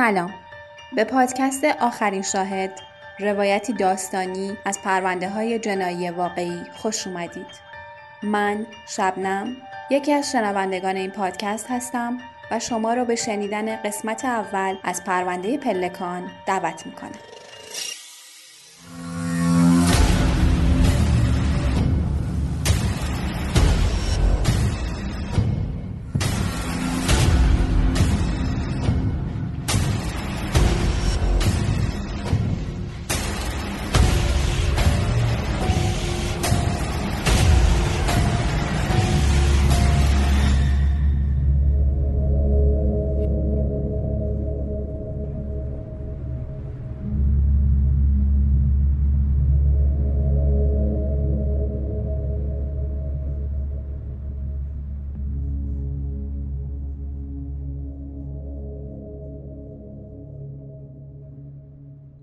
سلام. به پادکست آخرین شاهد روایتی داستانی از پرونده های جنایی واقعی خوش اومدید. من شبنم یکی از شنوندگان این پادکست هستم و شما رو به شنیدن قسمت اول از پرونده پلکان دعوت می‌کنم.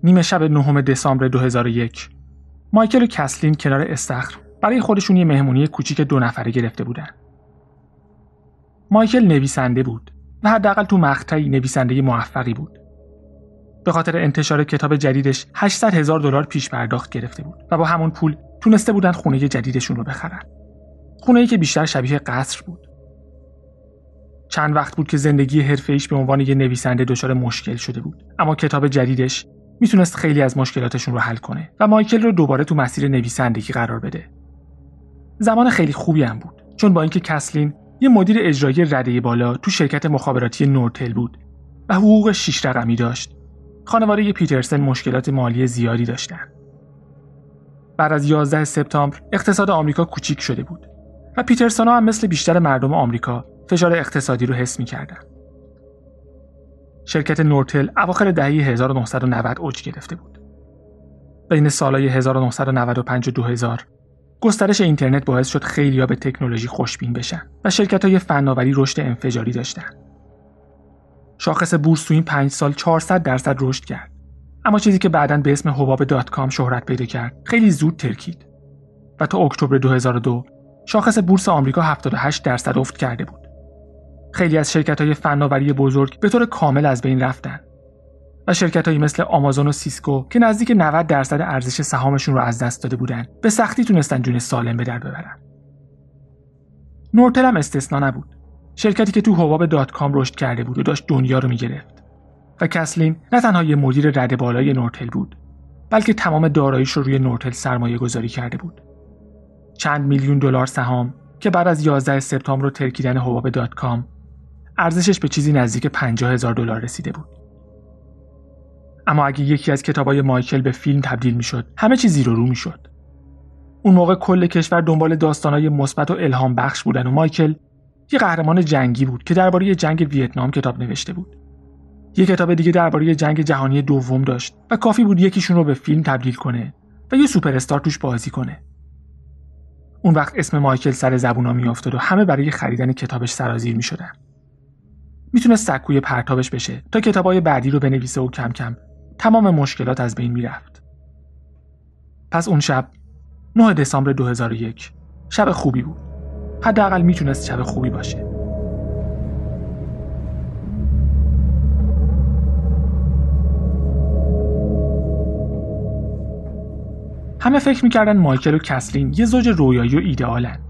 نیمه شب نهم دسامبر 2001 مایکل و کسلین کنار استخر برای خودشون یه مهمونی کوچیک دو نفره گرفته بودن. مایکل نویسنده بود و حداقل تو مقطعی نویسنده موفقی بود. به خاطر انتشار کتاب جدیدش 800 هزار دلار پیش پرداخت گرفته بود و با همون پول تونسته بودن خونه جدیدشون رو بخرن. خونه ای که بیشتر شبیه قصر بود. چند وقت بود که زندگی حرفه‌ایش به عنوان یه نویسنده دچار مشکل شده بود اما کتاب جدیدش می‌تونست خیلی از مشکلاتشون رو حل کنه و مایکل رو دوباره تو مسیر نویسندگی قرار بده. زمان خیلی خوبی هم بود چون با اینکه کسلین یه مدیر اجرایی رده بالا تو شرکت مخابراتی نورتل بود و حقوق شیش رقمی داشت. خانواده پیترسن مشکلات مالی زیادی داشتن. بعد از 11 سپتامبر اقتصاد آمریکا کوچیک شده بود و پیترسون هم مثل بیشتر مردم آمریکا فشار اقتصادی رو حس می‌کردن. شرکت نورتل اواخر دهه 1990 اوج گرفته بود. بین سالهای 1995 و 2000 گسترش اینترنت باعث شد خیلیا به تکنولوژی خوشبین بشن و شرکت های فناوری رشد انفجاری داشتن. شاخص بورس تو این 5 سال 400 درصد رشد کرد. اما چیزی که بعدا به اسم حباب دات کام شهرت پیدا کرد خیلی زود ترکید و تا اکتبر 2002 شاخص بورس آمریکا 78 درصد افت کرده بود. خیلی از شرکت های فناوری بزرگ به طور کامل از بین رفتن و شرکت مثل آمازون و سیسکو که نزدیک 90 درصد ارزش سهامشون رو از دست داده بودن به سختی تونستن جون سالم به در ببرن. نورتل هم استثنا نبود. شرکتی که تو حباب دات کام رشد کرده بود و داشت دنیا رو می‌گرفت. و کسلین نه تنها یه مدیر رده بالای نورتل بود بلکه تمام داراییش رو روی نورتل سرمایه گذاری کرده بود. چند میلیون دلار سهام که بعد از 11 سپتامبر و ترکیدن حباب دات کام ارزشش به چیزی نزدیک 50 هزار دلار رسیده بود. اما اگه یکی از کتابای مایکل به فیلم تبدیل می‌شد، همه چیز زیر و رو می‌شد. اون موقع کل کشور دنبال داستانهای مثبت و الهام بخش بودن و مایکل یه قهرمان جنگی بود که درباره جنگ ویتنام کتاب نوشته بود. یه کتاب دیگه درباره جنگ جهانی دوم داشت و کافی بود یکیشون رو به فیلم تبدیل کنه و یه سوپر استار توش بازی کنه. اون وقت اسم مایکل سر زبونا میافتاد و همه برای خریدن کتابش سرازیر می‌شدن. می‌تونست سکوی پرتابش بشه تا کتابای بعدی رو بنویسه و کم کم تمام مشکلات از بین می‌رفت. پس اون شب 9 دسامبر 2001 شب خوبی بود. حداقل می‌تونست شب خوبی باشه. همه فکر می‌کردن مایکل و کسلین یه زوج رویایی و ایدئالن.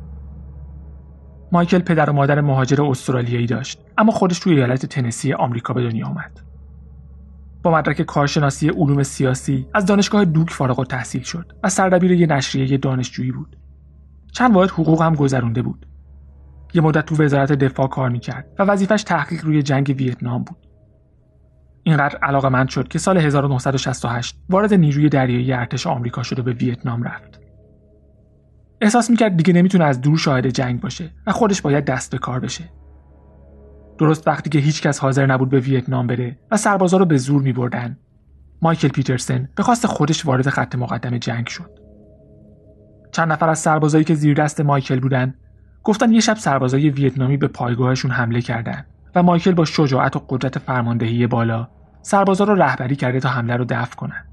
مایکل پدر و مادر مهاجر استرالیایی داشت اما خودش توی ایالت تنسی آمریکا به دنیا آمد با مدرک کارشناسی علوم سیاسی از دانشگاه دوک فارغ تحصیل شد و سردبیر یه نشریه دانشجویی بود چند واحد حقوق هم گذرونده بود یه مدت تو وزارت دفاع کار می‌کرد و وظیفش تحقیق روی جنگ ویتنام بود. اینقدر علاقه مند شد که سال 1968 وارد نیروی دریایی ارتش آمریکا شد و به ویتنام رفت. احساس می‌کرد دیگه نمی‌تونه از دور شاهد جنگ باشه و خودش باید دست به کار بشه. درست وقتی که هیچکس حاضر نبود به ویتنام بره و سربازا رو به زور میبردن مایکل پیترسن به خواست خودش وارد خط مقدم جنگ شد چند نفر از سربازایی که زیر دست مایکل بودن گفتن یه شب سربازای ویتنامی به پایگاهشون حمله کردند و مایکل با شجاعت و قدرت فرماندهی بالا سربازا رو رهبری کرده تا حمله رو دفع کنن.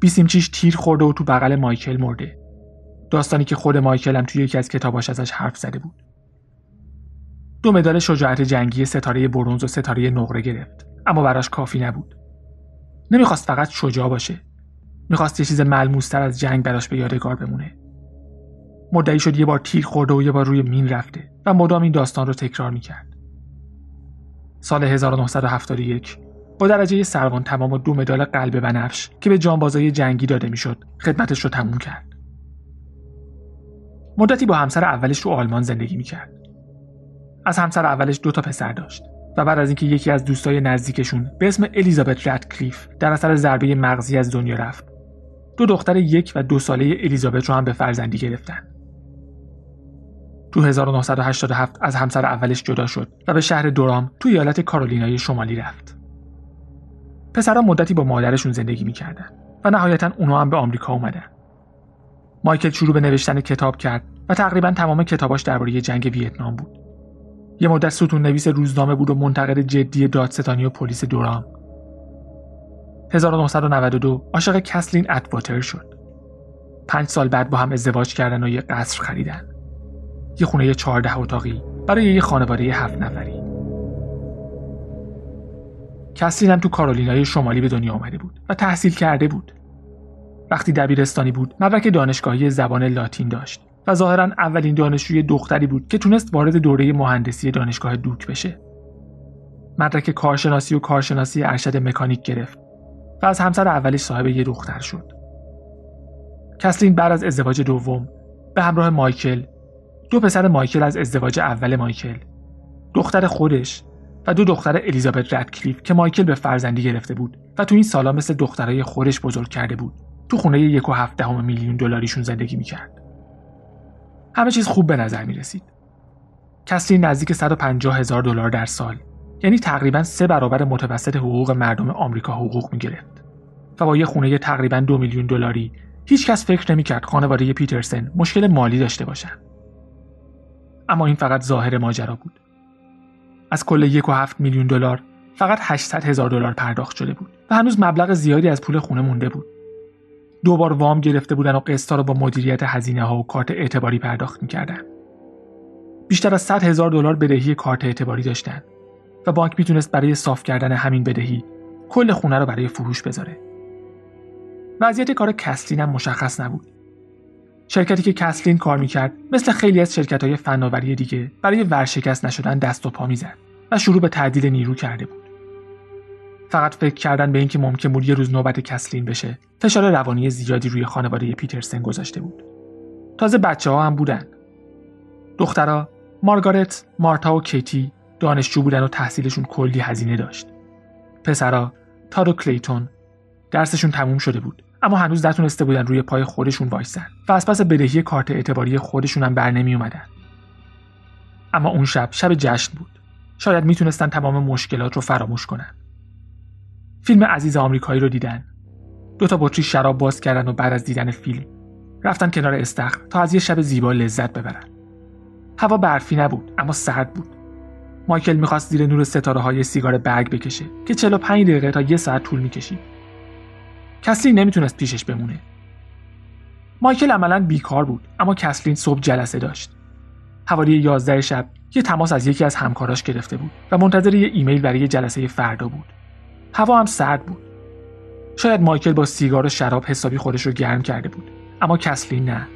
بیسیمچیش تیر خورده و تو بغل مایکل مرده. داستانی که خود مایکل هم توی یکی از کتاباش ازش حرف زده بود. دو مدال شجاعت جنگی ستاره برونز و ستاره نقره گرفت اما براش کافی نبود. نمی‌خواست فقط شجاع باشه. می‌خواست یه چیز ملموستر از جنگ براش به یادگار بمونه. مدعی شد یه بار تیر خورده و یه بار روی مین رفته و مدام این داستان رو تکرار می‌کرد. سال 1971 با درجه سروان تمام و دو مدال قلب بنفش که به جانبازای جنگی داده می‌شد خدمتش رو تموم کرد. مدتی با همسر اولش رو آلمان زندگی می‌کرد. از همسر اولش دو تا پسر داشت و بعد از اینکه یکی از دوستای نزدیکشون به اسم الیزابت ردکلیف در اثر ضربه مغزی از دنیا رفت دو دختر یک و دو ساله الیزابت رو هم به فرزندی گرفتن. تو 1987 از همسر اولش جدا شد و به شهر دورام تو ایالت کارولینای شمالی رفت. پسرها مدتی با مادرشون زندگی می‌کردن و نهایتا اونا هم به آمریکا اومدن. مایکل شروع به نوشتن کتاب کرد و تقریبا تمام کتاباش درباره جنگ ویتنام بود. یه مدت ستون نویس روزنامه بود و منتقد جدی دادستانی و پلیس دوران. 1992 عاشق کسلین اتواتر شد. پنج سال بعد با هم ازدواج کردن و یه قصر خریدن. یه خونه چهارده اتاقی برای یه خانواده هفت نفری. کسلین هم تو کارولینای شمالی به دنیا آمده بود و تحصیل کرده بود. وقتی دبیرستانی بود مدرک دانشگاهی زبان لاتین داشت و ظاهرا اولین دانشجوی دختری بود که تونست وارد دوره مهندسی دانشگاه دوک بشه. مدرک کارشناسی و کارشناسی ارشد مکانیک گرفت و از همسر اولش صاحب یه دختر شد. کسلین بعد از ازدواج دوم به همراه مایکل دو پسر مایکل از ازدواج اول مایکل دختر خودش و دو دختر الیزابت ردکلیف که مایکل به فرزندی گرفته بود و تو این سالا مثل دخترای خودش بزرگ کرده بود تو خونه یک و هفته میلیون دلاریشون زندگی می‌کرد. همه چیز خوب به نظر می رسید. کسری نزدیک 150 هزار دلار در سال یعنی تقریبا سه برابر متوسط حقوق مردم آمریکا حقوق می گرفت و با یه خونه تقریبا دو میلیون دلاری هیچ کس فکر نمی‌کرد خانواده پیترسن مشکل مالی داشته باشن. اما این فقط ظاهر ماجرا بود. از کل یک و هفت میلیون دلار فقط 800 هزار دلار پرداخت شده بود و هنوز مبلغ زیادی از پول خونه مونده بود. دوبار وام گرفته بودن و قسطا رو با مدیریت هزینه ها و کارت اعتباری پرداخت می‌کردن. بیشتر از 100 هزار دلار بدهی کارت اعتباری داشتن و بانک می‌تونست برای صاف کردن همین بدهی کل خونه رو برای فروش بذاره. وضعیت کار کسلین هم مشخص نبود. شرکتی که کسلین کار می‌کرد مثل خیلی از شرکت های فناوری دیگه برای ورشکست نشدن دست و پا می‌زد و شروع به تعدیل نیرو کرده بود. فقط فکر کردن به اینکه ممکن بود یه روز نوبت کسلین بشه. فشار روانی زیادی روی خانواده پیترسن گذاشته بود. تازه بچه ها هم بودن. دخترها مارگارت مارتا و کیتی دانشجو بودن و تحصیلشون کلی هزینه داشت. پسرا تاد و کلیتون درسشون تموم شده بود. اما هنوز نتونسته بودن روی پای خودشون وایسن و از پس بدهی کارت اعتباری خودشون هم بر نمی اومدن. اما اون شب شب جشن بود. شاید می‌تونستن تمام مشکلات رو فراموش کنن. فیلم عزیز آمریکایی رو دیدن. دو تا بطری شراب باز کردن و بعد از دیدن فیلم رفتن کنار استخر تا از یه شب زیبا لذت ببرن. هوا برفی نبود اما سرد بود. مایکل می‌خواست زیر نور ستاره های سیگار برگ بکشه که 45 دقیقه تا یه ساعت طول می‌کشید. کسلی نمی‌تونست پیشش بمونه. مایکل عملا بیکار بود اما کسلین صبح جلسه داشت. حوالی 11 شب یه تماس از یکی از همکاراش گرفته بود و منتظر یه ایمیل برای جلسه فردا بود. هوا هم سرد بود. شاید مایکل با سیگار و شراب حسابی خودش رو گرم کرده بود اما کسلین نه.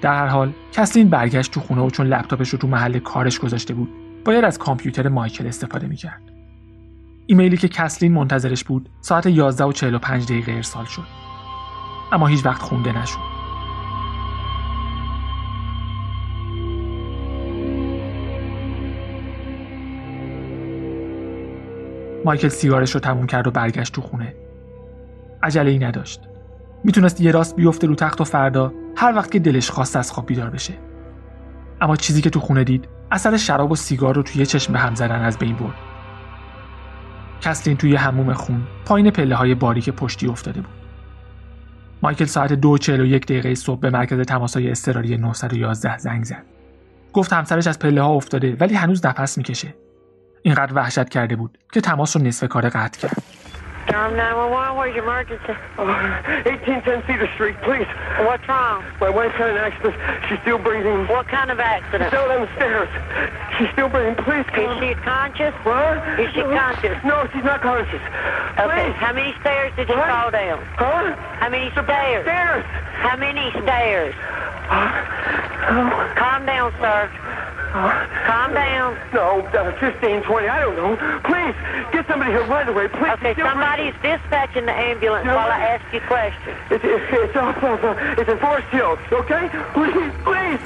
در هر حال کسلین برگشت تو خونه و چون لپتاپش رو تو محل کارش گذاشته بود باید از کامپیوتر مایکل استفاده می‌کرد. ایمیلی که کسلین منتظرش بود ساعت 11 و 45 دقیقه ارسال شد. اما هیچ وقت خونده نشد. مایکل سیگارش رو تموم کرد و برگشت تو خونه. عجله ای نداشت. می‌تونست یه راست بیفته رو تخت و فردا هر وقت که دلش خواست از خواب بیدار بشه. اما چیزی که تو خونه دید اثر شراب و سیگار رو توی چشم به هم زدن از بین برد. کسلین توی هموم خون پایین پله های باریک پشتی افتاده بود. مایکل ساعت دو چهل و یک دقیقه صبح به مرکز تماسای اضطراری 911 زنگ زد. گفت همسرش از پله ها افتاده ولی هنوز نفس می‌کشه. اینقدر وحشت کرده بود که تماس رو نصف کار قطع کرد Durham 911, where's your emergency? Uh, 1810 Cedar Street, please. What's wrong? My wife had an accident. She's still breathing. What kind of accident? Down on the stairs. She's still breathing. Please Is come. she conscious? What? Is she conscious? No, she's not conscious. Okay, Please. how many stairs did you What? fall down? Huh? How many stairs? Stairs. How many stairs? Calm down, sir. Calm down. No, uh, 15, 20, I don't know. Please, get somebody here right away. Please. Okay, somebody's dispatching the ambulance No. while I ask you questions. It's, it's, it's off of, uh, it's in Forest Hills, okay? Please, please.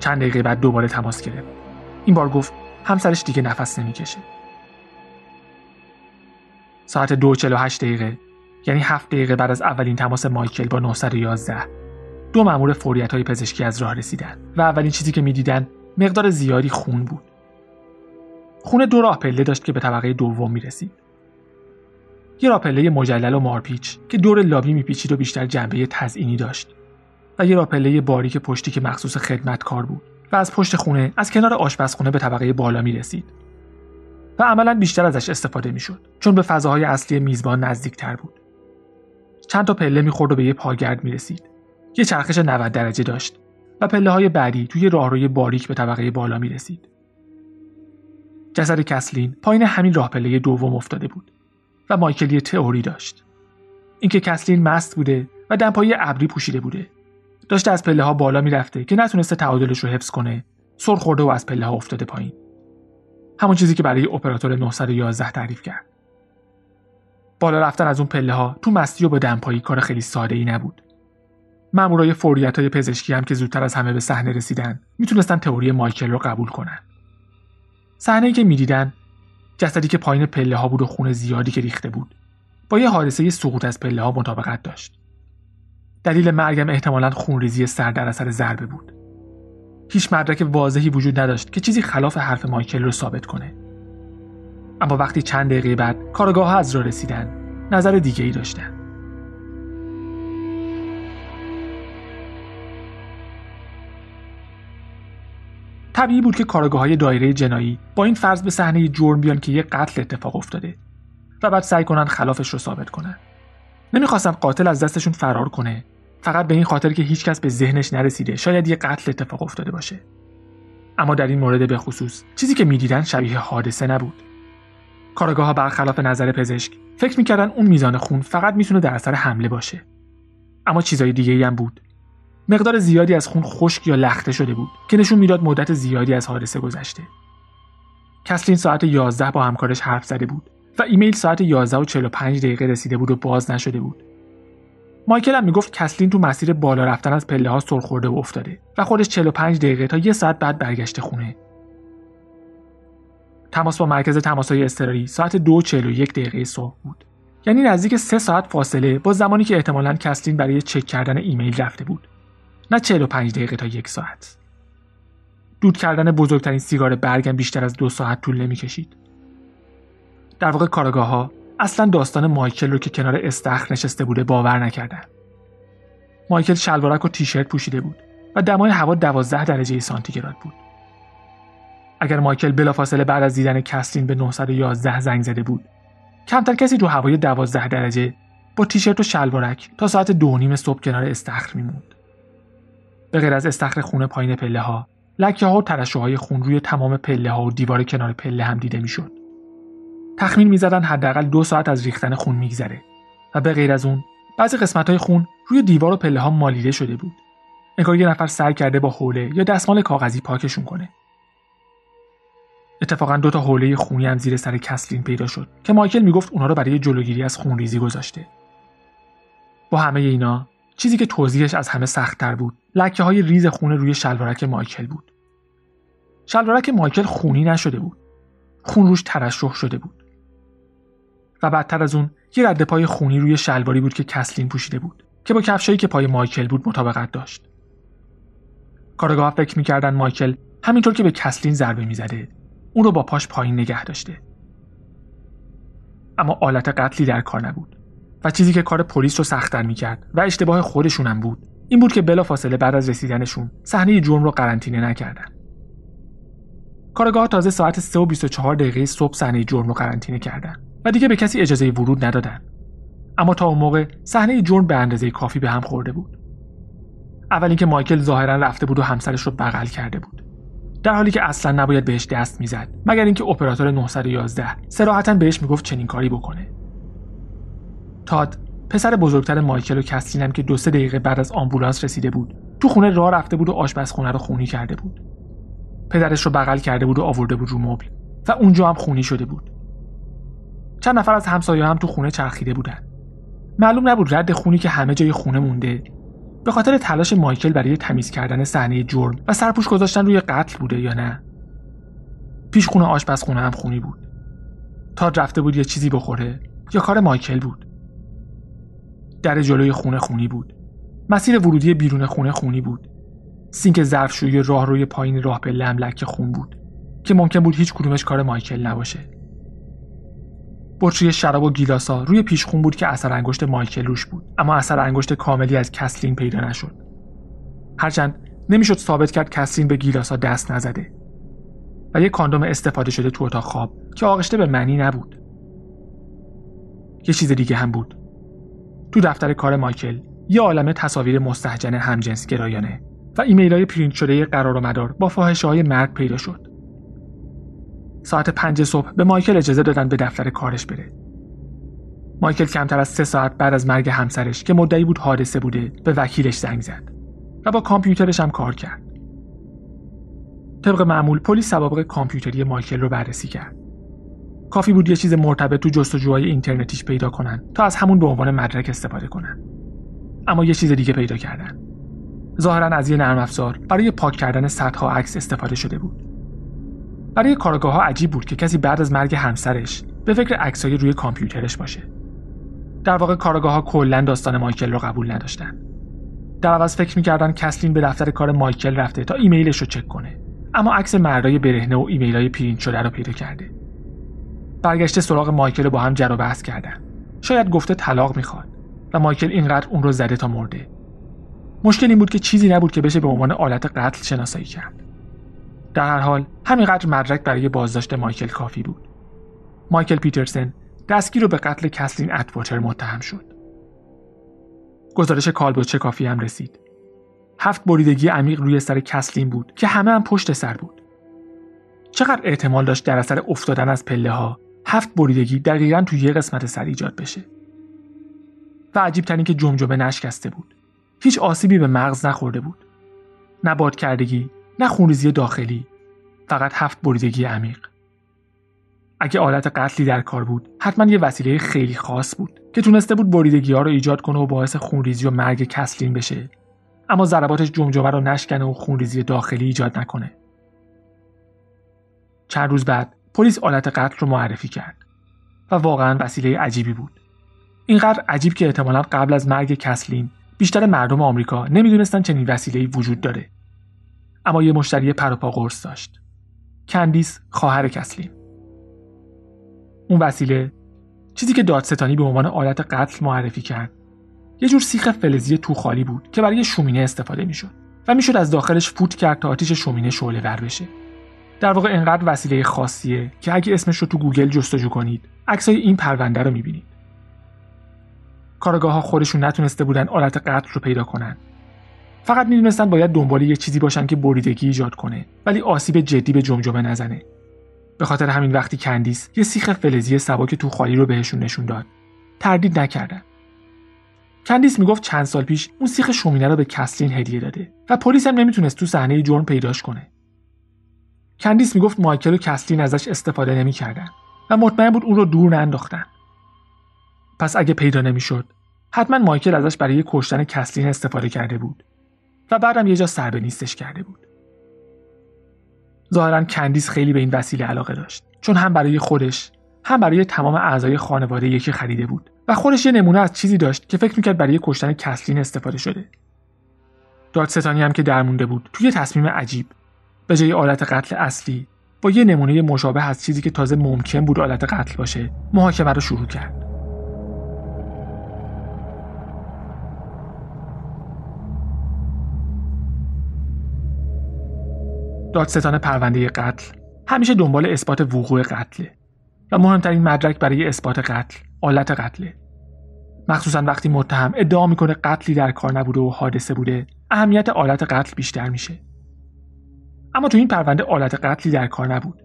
چند دقیقه بعد دوباره تماس گرفت این بار گفت همسرش دیگه نفس نمی‌کشه ساعت دو چل و هشت دقیقه یعنی هفت دقیقه بعد از اولین تماس مایکل با 911 دو مأمور فوریت های پزشکی از راه رسیدن و اولین چیزی که می‌دیدن مقدار زیادی خون بود. خون دو راه پله داشت که به طبقه دوم می‌رسید. یه راه پله مجلل و مارپیچ که دور لابی میپیچید و بیشتر جنبه تزئینی داشت و یه راپله باریک پشتی که مخصوص خدمتکار بود و از پشت خونه از کنار آشپزخونه به طبقه بالا می رسید و عملا بیشتر ازش استفاده می شد چون به فضاهای اصلی میزبان نزدیک تر بود. چند تا پله می‌خورد و به یه پاگرد می رسید یه چرخش 90 درجه داشت و پله های بعدی توی راهروی باریک به طبقه بالا می رسید جسد کسلین پایین همین راه پله دوم افتاده بود و مایکل یه تئوری داشت. اینکه کسلین مست بوده و دمپایی ابری پوشیده بوده. داشته از پله ها بالا می‌رفته که نتونسته تعادلش رو حفظ کنه سر خورده و از پله ها افتاده پایین. همون چیزی که برای اپراتور 911 تعریف کرد. بالا رفتن از اون پله ها تو مستی و با دمپایی کار خیلی ساده ای نبود. مامورای فوریت های پزشکی هم که زودتر از همه به صحنه رسیدن می‌تونستن تئوری مایکل رو قبول کنن صحنه که می‌دیدن جسدی که پایین پله ها بود و خون زیادی که ریخته بود با یه حادثه سقوط از پله ها مطابقت داشت دلیل مرگم احتمالا خونریزی سر در اثر ضربه بود. هیچ مدرک واضحی وجود نداشت که چیزی خلاف حرف مایکل رو ثابت کنه. اما وقتی چند دقیقه بعد کارگاه ها از راه رسیدن، نظر دیگه ای داشتن. طبیعی بود که کارگاه های دایره جنایی با این فرض به صحنه جرم بیان که یه قتل اتفاق افتاده و بعد سعی کنن خلافش رو ثابت کنن. نمی‌خواستن قاتل از دستشون فرار کنه. فقط به این خاطر که هیچکس به ذهنش نرسیده شاید یه قتل اتفاق افتاده باشه. اما در این مورد به خصوص چیزی که می‌دیدن شبیه حادثه نبود. کارگاه ها برخلاف نظر پزشک فکر می‌کردن اون میزان خون فقط می‌تونه در اثر حمله باشه. اما چیزای دیگه هم بود. مقدار زیادی از خون خشک یا لخته شده بود که نشون می‌داد مدت زیادی از حادثه گذشته کسلین ساعت 11 با همکارش حرف زده بود و ایمیل ساعت 11 و 45 دقیقه رسیده بود و باز نشده بود. مایکل هم می‌گفت کسلین تو مسیر بالا رفتن از پله ها سر خورده و افتاده و خودش 45 دقیقه تا یه ساعت بعد برگشته خونه. تماس با مرکز تماسهای اضطراری ساعت 2:41 دقیقه صبح بود. یعنی نزدیک سه ساعت فاصله با زمانی که احتمالاً کسلین برای چک کردن ایمیل رفته بود. نه 45 دقیقه تا یک ساعت. دود کردن بزرگترین سیگار برگم بیشتر از دو ساعت طول نمی‌کشید. در واقع کارگاه ها اصلا داستان مایکل رو که کنار استخر نشسته بوده باور نکردن. مایکل شلوارک و تیشرت پوشیده بود و دمای هوا 12 درجه سانتیگراد بود. اگر مایکل بلافاصله بعد از دیدن کسلین به 911 زنگ زده بود، کمتر کسی رو هوای 12 درجه با تیشرت و شلوارک تا ساعت دو نیم صبح کنار استخر میموند. به غیر از استخر خونه پایین پله ها، لکه ها و ترشوهای خون روی تمام پله ها و دیوار کنار پله هم دیده می‌شد. تخمین می‌زدن حداقل دو ساعت از ریختن خون میگذره و به غیر از اون بعضی قسمت های خون روی دیوار و پله ها مالیده شده بود. انگار یه نفر سعی کرده با حوله یا دستمال کاغذی پاکشون کنه. اتفاقا دو تا حوله خونی هم زیر سر کسلین پیدا شد که مایکل می‌گفت اونا رو برای جلوگیری از خونریزی گذاشته. با همه اینا چیزی که توضیحش از همه سختتر بود. لکه های ریز خون روی شلوارک مایکل بود. شلوارک مایکل خونی نشده بود. خون روش ترشح شده بود. و بعدتر از اون یه رد پای خونی روی شلواری بود که کسلین پوشیده بود که با کفشایی که پای مایکل بود مطابقت داشت. کارگاه فکر می‌کردن مایکل همینطور که به کسلین ضربه می‌زده اون رو با پاش پایین نگه داشته. اما آلت قتلی در کار نبود. و چیزی که کار پلیس رو سختتر می‌کرد و اشتباه خودشونم بود. این بود که بلافاصله بعد از رسیدنشون صحنه جرم رو قرنطینه نکردن. کارگاه تازه ساعت 3 و 24 دقیقه صبح صحنه جرم رو قرنطینه کردن و دیگه به کسی اجازه ورود ندادن. اما تا اون موقع صحنه جرم به اندازه کافی به هم خورده بود. اول اینکه مایکل ظاهرا رفته بود و همسرش رو بغل کرده بود. در حالی که اصلا نباید بهش دست می‌زد مگر اینکه اپراتور 911 سراحتا بهش می‌گفت چنین کاری بکنه. تاد پسر بزرگتر مایکل و کسلین هم که دو سه دقیقه بعد از آمبولانس رسیده بود تو خونه راه رفته بود و آشپزخونه رو خونی کرده بود. پدرش رو بغل کرده بود و آورده بود رو مبل و اونجا هم خونی شده بود. چند نفر از همسایه هم تو خونه چرخیده بودن. معلوم نبود رد خونی که همه جای خونه مونده. به خاطر تلاش مایکل برای تمیز کردن صحنه جرم و سرپوش گذاشتن روی قتل بوده یا نه. پیش خونه آشپزخونه هم خونی بود. تا رفته بود یه چیزی بخوره یا کار مایکل بود. در جلوی خونه خونی بود. مسیر ورودی بیرون خونه خونی بود. سینک ظرفشویی راه روی پایین راه به لملک خون بود که ممکن بود هیچ کدومش کار مایکل نباشه. بطری شراب و گیلاسا روی پیشخون بود که اثر انگشت مایکل روش بود اما اثر انگشت کاملی از کسلین پیدا نشد. هرچند نمی‌شد ثابت کرد کسلین به گیلاسا دست نزده و یک کاندوم استفاده شده تو اتاق خواب که آغشته به منی نبود. یه چیز دیگه هم بود. تو دفتر کار مایکل یه عالمه تصاویر مستهجن همجنس گرایانه و ایمیل های پرینت شده قرار و مدار با فاحشه های مرد پیدا شد ساعت پنج صبح به مایکل اجازه دادن به دفتر کارش بره. مایکل کمتر از سه ساعت بعد از مرگ همسرش که مدعی بود حادثه بوده به وکیلش زنگ زد و با کامپیوترش هم کار کرد. طبق معمول پلیس سوابق کامپیوتری مایکل رو بررسی کرد. کافی بود یه چیز مرتبط تو جستجوهای اینترنتیش پیدا کنن تا از همون به عنوان مدرک استفاده کنن. اما یه چیز دیگه پیدا کردن. ظاهرا از یه نرم افزار برای پاک کردن صدها عکس استفاده شده بود. برای کارآگاه ها عجیب بود که کسی بعد از مرگ همسرش به فکر عکسای روی کامپیوترش باشه. در واقع کارآگاه ها کلا داستان مایکل رو قبول نداشتن. در عوض فکر می‌کردن کسلین به دفتر کار مایکل رفته تا ایمیلش رو چک کنه. اما عکس مردای برهنه و ایمیل های پرینت شده رو پیدا کرده. برگشته سراغ مایکل و با هم جر و بحث کردن. شاید گفته طلاق می‌خواد و مایکل اینقدر اون رو زده تا مرده. مشکل این بود که چیزی نبود که بشه به عنوان آلت قتل شناسایی کرد. در هر حال همینقدر مدرک برای بازداشت مایکل کافی بود مایکل پیترسن دستگیر رو به قتل کسلین اتواتر متهم شد گزارش کالبوچه کافی هم رسید هفت بریدگی عمیق روی سر کسلین بود که همه هم پشت سر بود چقدر احتمال داشت در اثر افتادن از پله ها هفت بریدگی دقیقا توی یه قسمت سر ایجاد بشه. و عجیب ترین که جمجمه نشکسته بود. هیچ آسیبی به مغز نخورده بود. نه کردگی نه خونریزی داخلی فقط هفت بریدگی عمیق. اگه آلت قتلی در کار بود حتما یه وسیله خیلی خاص بود که تونسته بود بریدگی ها رو ایجاد کنه و باعث خونریزی و مرگ کسلین بشه. اما ضرباتش جمجمه رو نشکنه و خونریزی داخلی ایجاد نکنه. چند روز بعد پلیس آلت قتل رو معرفی کرد و واقعا وسیله عجیبی بود. اینقدر عجیب که احتمالا قبل از مرگ کسلین بیشتر مردم آمریکا نمی‌دونستن چنین وسیله‌ای وجود داره. اما یه مشتری پروپا قرص داشت. کندیس خواهر کسلین. اون وسیله چیزی که دادستانی به عنوان آلت قتل معرفی کرد یه جور سیخ فلزی تو خالی بود که برای شومینه استفاده می‌شد و می‌شد از داخلش فوت کرد تا آتیش شومینه شعله ور بشه. در واقع انقدر وسیله خاصیه که اگه اسمش رو تو گوگل جستجو کنید عکسای این پرونده رو می‌بینید. کارآگاه ها خودشون نتونسته بودن آلت قتل رو پیدا کنن. فقط می‌دونستن باید دنبال یه چیزی باشن که بریدگی ایجاد کنه ولی آسیب جدی به جمجمه نزنه. به خاطر همین وقتی کندیس یه سیخ فلزی سبک تو خالی رو بهشون نشون داد تردید نکردن. کندیس می‌گفت چند سال پیش اون سیخ شومینه رو به کسلین هدیه داده و پلیس هم نمی‌تونست تو صحنه جرم پیداش کنه. کندیس می‌گفت مایکل و کسلین ازش استفاده نمی‌کردن و مطمئن بود اون رو دور ننداختن. پس اگه پیدا نمی‌شد حتما مایکل ازش برای کشتن کسلین استفاده کرده بود و بعدم یه جا سر به نیستش کرده بود. ظاهرا کندیس خیلی به این وسیله علاقه داشت چون هم برای خودش هم برای تمام اعضای خانواده یکی خریده بود و خودش یه نمونه از چیزی داشت که فکر می‌کرد برای کشتن کسلین استفاده شده. دادستانی هم که درمونده بود توی تصمیم عجیب به جای آلت قتل اصلی با یه نمونه مشابه از چیزی که تازه ممکن بود آلت قتل باشه محاکمه رو شروع کرد. دادستان پرونده قتل همیشه دنبال اثبات وقوع قتله و مهمترین مدرک برای اثبات قتل آلت قتله. مخصوصا وقتی متهم ادعا می‌کنه قتلی در کار نبوده و حادثه بوده اهمیت آلت قتل بیشتر میشه. اما تو این پرونده آلت قتلی در کار نبود.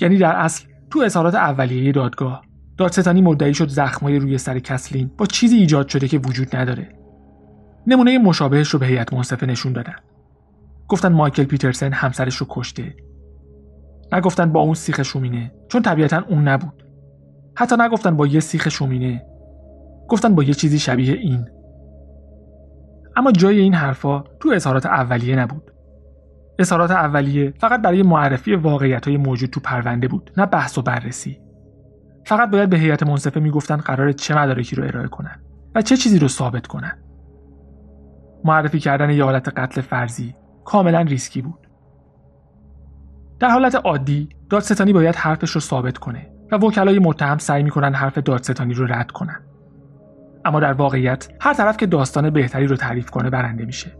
یعنی در اصل تو اظهارات اولیه دادگاه دادستانی مدعی شد زخمای روی سر کسلین با چیزی ایجاد شده که وجود نداره. نمونه مشابهش رو به هیئت منصفه نشون دادن. گفتن مایکل پیترسن همسرش رو کشته. نگفتن با اون سیخ شومینه چون طبیعتا اون نبود. حتی نگفتن با یه سیخ شومینه. گفتن با یه چیزی شبیه این. اما جای این حرفا تو اظهارات اولیه نبود. اظهارات اولیه فقط برای معرفی واقعیت های موجود تو پرونده بود نه بحث و بررسی. فقط باید به هیئت منصفه می‌گفتن قرار چه مدارکی رو ارائه کنن و چه چیزی رو ثابت کنن. معرفی کردن یه حالت قتل فرضی کاملا ریسکی بود. در حالت عادی دادستانی باید حرفش رو ثابت کنه و وکلای متهم سعی می‌کنن حرف دادستانی رو رد کنن. اما در واقعیت هر طرف که داستان بهتری رو تعریف کنه برنده میشه.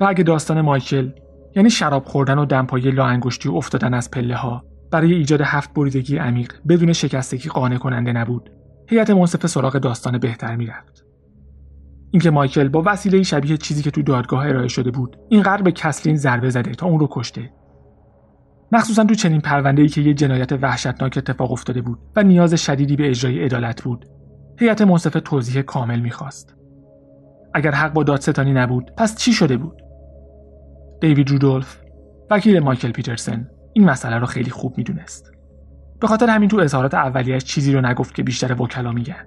و اگه داستان مایکل یعنی شراب خوردن و دمپایی لاانگشتی و افتادن از پله ها برای ایجاد هفت بریدگی عمیق بدون شکستگی قانع کننده نبود. هیئت منصفه سراغ داستان بهتر می‌رفت. اینکه مایکل با وسیله شبیه چیزی که تو دادگاه ارائه شده بود اینقدر به کسلین ضربه زده تا اون رو کشته. مخصوصا تو چنین ای که یه جنایت وحشتناک اتفاق افتاده بود و نیاز شدیدی به اجرای عدالت بود هیئت منصفه توضیح کامل می‌خواست. اگر حق با دادستانی نبود پس چی شده بود؟ دیوید رودولف وکیل مایکل پیترسن این مسئله رو خیلی خوب می‌دونست. به خاطر همین تو اظهارات اولیش چیزی رو نگفت که بیشتر وکلا میگن.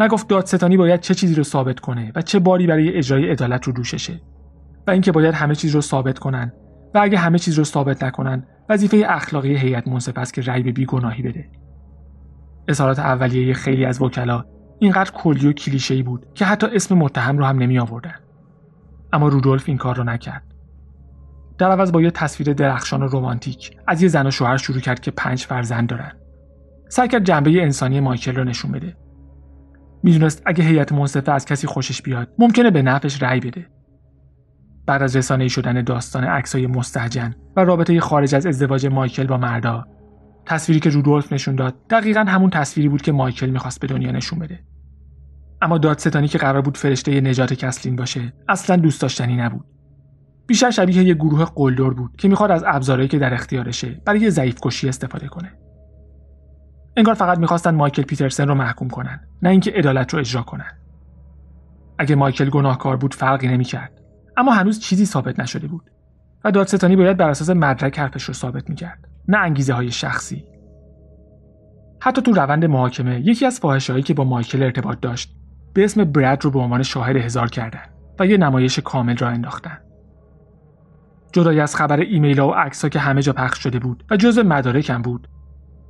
نگفت دادستانی باید چه چیزی رو ثابت کنه و چه باری برای اجرای عدالت رو دوششه و اینکه باید همه چیز رو ثابت کنن و اگه همه چیز رو ثابت نکنن وظیفه اخلاقی هیئت منصف است که رأی به بیگناهی بده. اظهارات اولیه خیلی از وکلا اینقدر کلی و کلیشه‌ای بود که حتی اسم متهم رو هم نمی آوردن اما رودولف این کار رو نکرد. در عوض با یه تصویر درخشان و رمانتیک از یه زن و شوهر شروع کرد که پنج فرزند دارن. سعی کرد جنبه انسانی مایکل رو نشون بده. می‌دونست اگه هیئت منصفه از کسی خوشش بیاد ممکنه به نفعش رأی بده. بعد از رسانه شدن داستان عکسای مستهجن و رابطه خارج از ازدواج مایکل با مردا تصویری که رودولف نشون داد دقیقا همون تصویری بود که مایکل می‌خواست به دنیا نشون بده. اما دادستانی که قرار بود فرشته نجات کسلین باشه اصلا دوست داشتنی نبود. بیشتر شبیه یه گروه قلدر بود که می‌خواد از ابزارهایی که در اختیارشه برای ضعیف کشی استفاده کنه. انگار فقط می‌خواستن مایکل پیترسن رو محکوم کنن نه اینکه عدالت رو اجرا کنن. اگه مایکل گناهکار بود فرقی نمی‌کرد. اما هنوز چیزی ثابت نشده بود و دادستانی باید بر اساس مدرک حرفش رو ثابت می‌کرد نه انگیزه های شخصی. حتی تو روند محاکمه یکی از فاحشههایی که با مایکل ارتباط داشت به اسم برد رو به عنوان شاهد هزار کردن و یه نمایش کامل را انداختن. جدای از خبر ایمیل ها و عکس که همه جا پخش شده بود و جزء مدارکم بود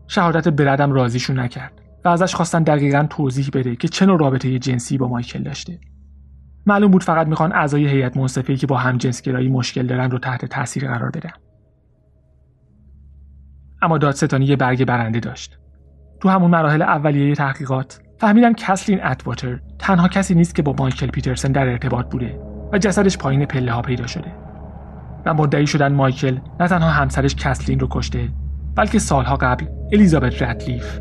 شهادت بردم راضیشون نکرد و ازش خواستن دقیقا توضیح بده که چه نوع رابطه جنسی با مایکل داشته. معلوم بود فقط می‌خوان اعضای هیئت منصفه که با هم جنسگرایی مشکل دارن رو تحت تاثیر قرار بدن. اما دادستانی یه برگ برنده داشت. تو همون مراحل اولیه تحقیقات فهمیدن کسلین اتواتر تنها کسی نیست که با مایکل پیترسن در ارتباط بوده و جسدش پایین پله ها پیدا شده. و مدعی شدن مایکل نه تنها همسرش کسلین رو کشته بلکه سالها قبل الیزابت ردلیف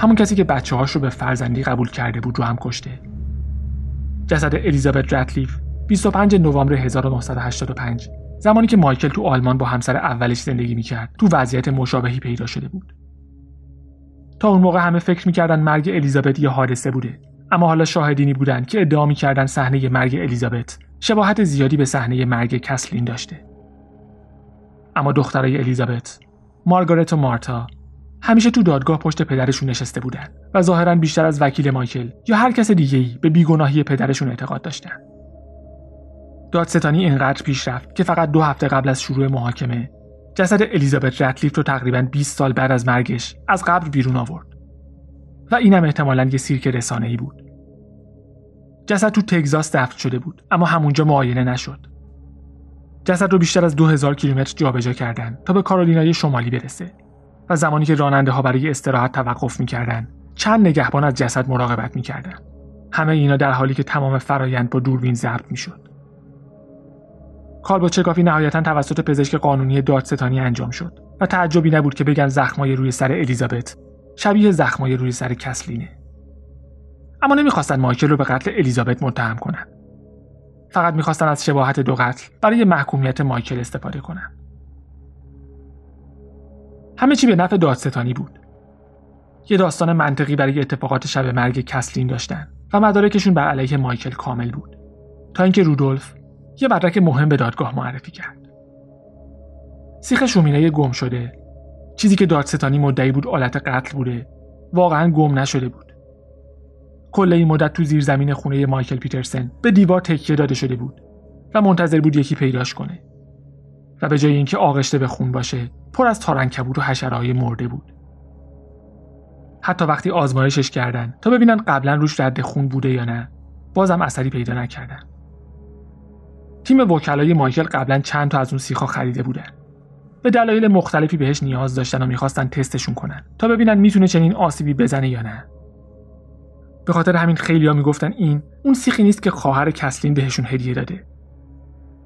همون کسی که بچه هاش رو به فرزندی قبول کرده بود رو هم کشته. جسد الیزابت ردلیف 25 نوامبر 1985 زمانی که مایکل تو آلمان با همسر اولش زندگی می‌کرد تو وضعیت مشابهی پیدا شده بود. تا اون موقع همه فکر می‌کردن مرگ الیزابت یه حادثه بوده اما حالا شاهدینی بودن که ادعا می‌کردن صحنه مرگ الیزابت شباهت زیادی به صحنه مرگ کسلین داشته اما دخترای الیزابت مارگارت و مارتا همیشه تو دادگاه پشت پدرشون نشسته بودن و ظاهرا بیشتر از وکیل مایکل یا هر کس دیگه به بیگناهی پدرشون اعتقاد داشتن. دادستانی اینقدر پیش رفت که فقط دو هفته قبل از شروع محاکمه جسد الیزابت رتلیف رو تقریبا 20 سال بعد از مرگش از قبر بیرون آورد. و اینم احتمالا یه سیرک رسانه ای بود. جسد تو تگزاس دفن شده بود اما همونجا معاینه نشد. جسد رو بیشتر از 2000 کیلومتر جابجا کردن تا به کارولینای شمالی برسه و زمانی که راننده ها برای استراحت توقف می‌کردن چند نگهبان از جسد مراقبت می‌کردن. همه اینا در حالی که تمام فرایند با دوربین ضبط می‌شد. چکافی نهایتا توسط پزشک قانونی دادستانی انجام شد و تعجبی نبود که بگن زخمای روی سر الیزابت شبیه زخمای روی سر کسلینه. اما نمی‌خواستن مایکل رو به قتل الیزابت متهم کنن. فقط می‌خواستن از شباهت دو قتل برای محکومیت مایکل استفاده کنن. همه چی به نفع دادستانی بود. یه داستان منطقی برای اتفاقات شب مرگ کسلین داشتن و مدارکشون بر علیه مایکل کامل بود. تا اینکه رودولف یه مدرک مهم به دادگاه معرفی کرد. سیخ شومینه گم شده. چیزی که دادستانی مدعی بود آلت قتل بوده. واقعا گم نشده بود. کل این مدت تو زیر زمین خونه مایکل پیترسن به دیوار تکیه داده شده بود و منتظر بود یکی پیداش کنه. و به جای اینکه آغشته به خون باشه پر از تارنکبود و حشرههای مرده بود. حتی وقتی آزمایشش کردن تا ببینن قبلا روش رد خون بوده یا نه بازم اثری پیدا نکردن. تیم وکلای مایکل قبلا چند تا از اون سیخا خریده بودن. به دلایل مختلفی بهش نیاز داشتن و می‌خواستن تستشون کنن تا ببینن می‌تونه چنین آسیبی بزنه یا نه. به خاطر همین خیلیا می‌گفتن این اون سیخی نیست که خواهر کسلین بهشون هدیه داده.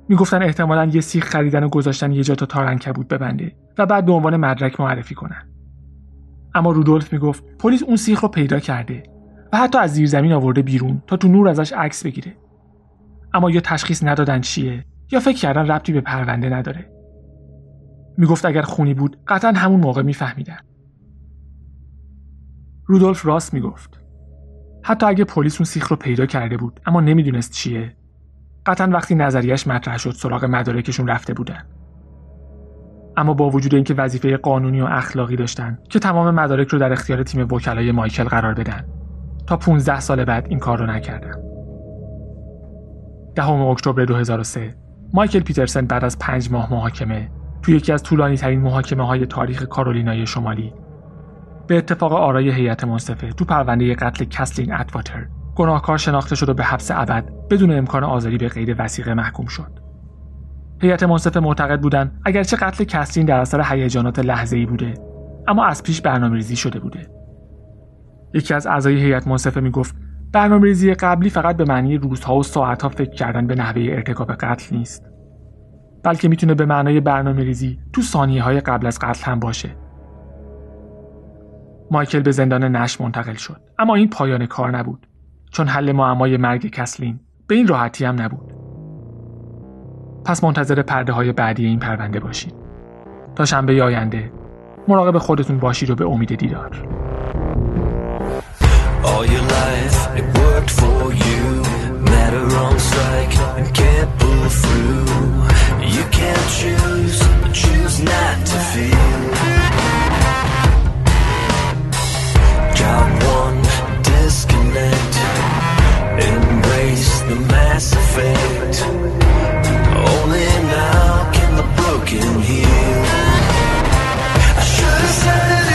می‌گفتن احتمالا یه سیخ خریدن و گذاشتن یه جا تا تارنکبود ببنده و بعد به عنوان مدرک معرفی کنن. اما رودولف می‌گفت پلیس اون سیخ رو پیدا کرده و حتی از زیر زمین آورده بیرون تا تو نور ازش عکس بگیره. اما یا تشخیص ندادن چیه یا فکر کردن ربطی به پرونده نداره. می‌گفت اگر خونی بود قطعا همون موقع میفهمیدن. رودولف راست می‌گفت. حتی اگه پلیس اون سیخ رو پیدا کرده بود اما نمی‌دونست چیه قطعا وقتی نظریش مطرح شد سراغ مدارکشون رفته بودن. اما با وجود اینکه وظیفه قانونی و اخلاقی داشتن که تمام مدارک رو در اختیار تیم وکلای مایکل قرار بدن تا 15 سال بعد این کار رو نکردن. دهم اکتبر 2003 مایکل پیترسن بعد از پنج ماه محاکمه توی یکی از طولانی ترین محاکمه های تاریخ کارولینای شمالی. به اتفاق آرای هیئت منصفه تو پرونده قتل کسلین اتواتر گناهکار شناخته شد و به حبس ابد بدون امکان آزادی به غیر وسیقه محکوم شد. هیئت منصفه معتقد بودند اگرچه قتل کسلین در اثر هیجانات لحظه‌ای بوده اما از پیش برنامه‌ریزی شده بوده. یکی از اعضای هیئت منصفه می‌گفت برنامه‌ریزی قبلی فقط به معنی روزها و ساعتها فکر کردن به نحوه ارتکاب قتل نیست. بلکه می‌تونه به معنای برنامه ریزی تو ثانیه های قبل از قتل هم باشه. مایکل به زندان نش منتقل شد. اما این پایان کار نبود. چون حل معمای مرگ کسلین به این راحتی هم نبود. پس منتظر پرده های بعدی این پرونده باشید تا شنبه آینده مراقب خودتون باشید و به امید دیدار. all your life. It worked for you. Matter on strike and can't pull through. You can't choose, choose not to feel. Job one disconnect. Embrace the mass effect. Only now can the broken heal. I should've said it.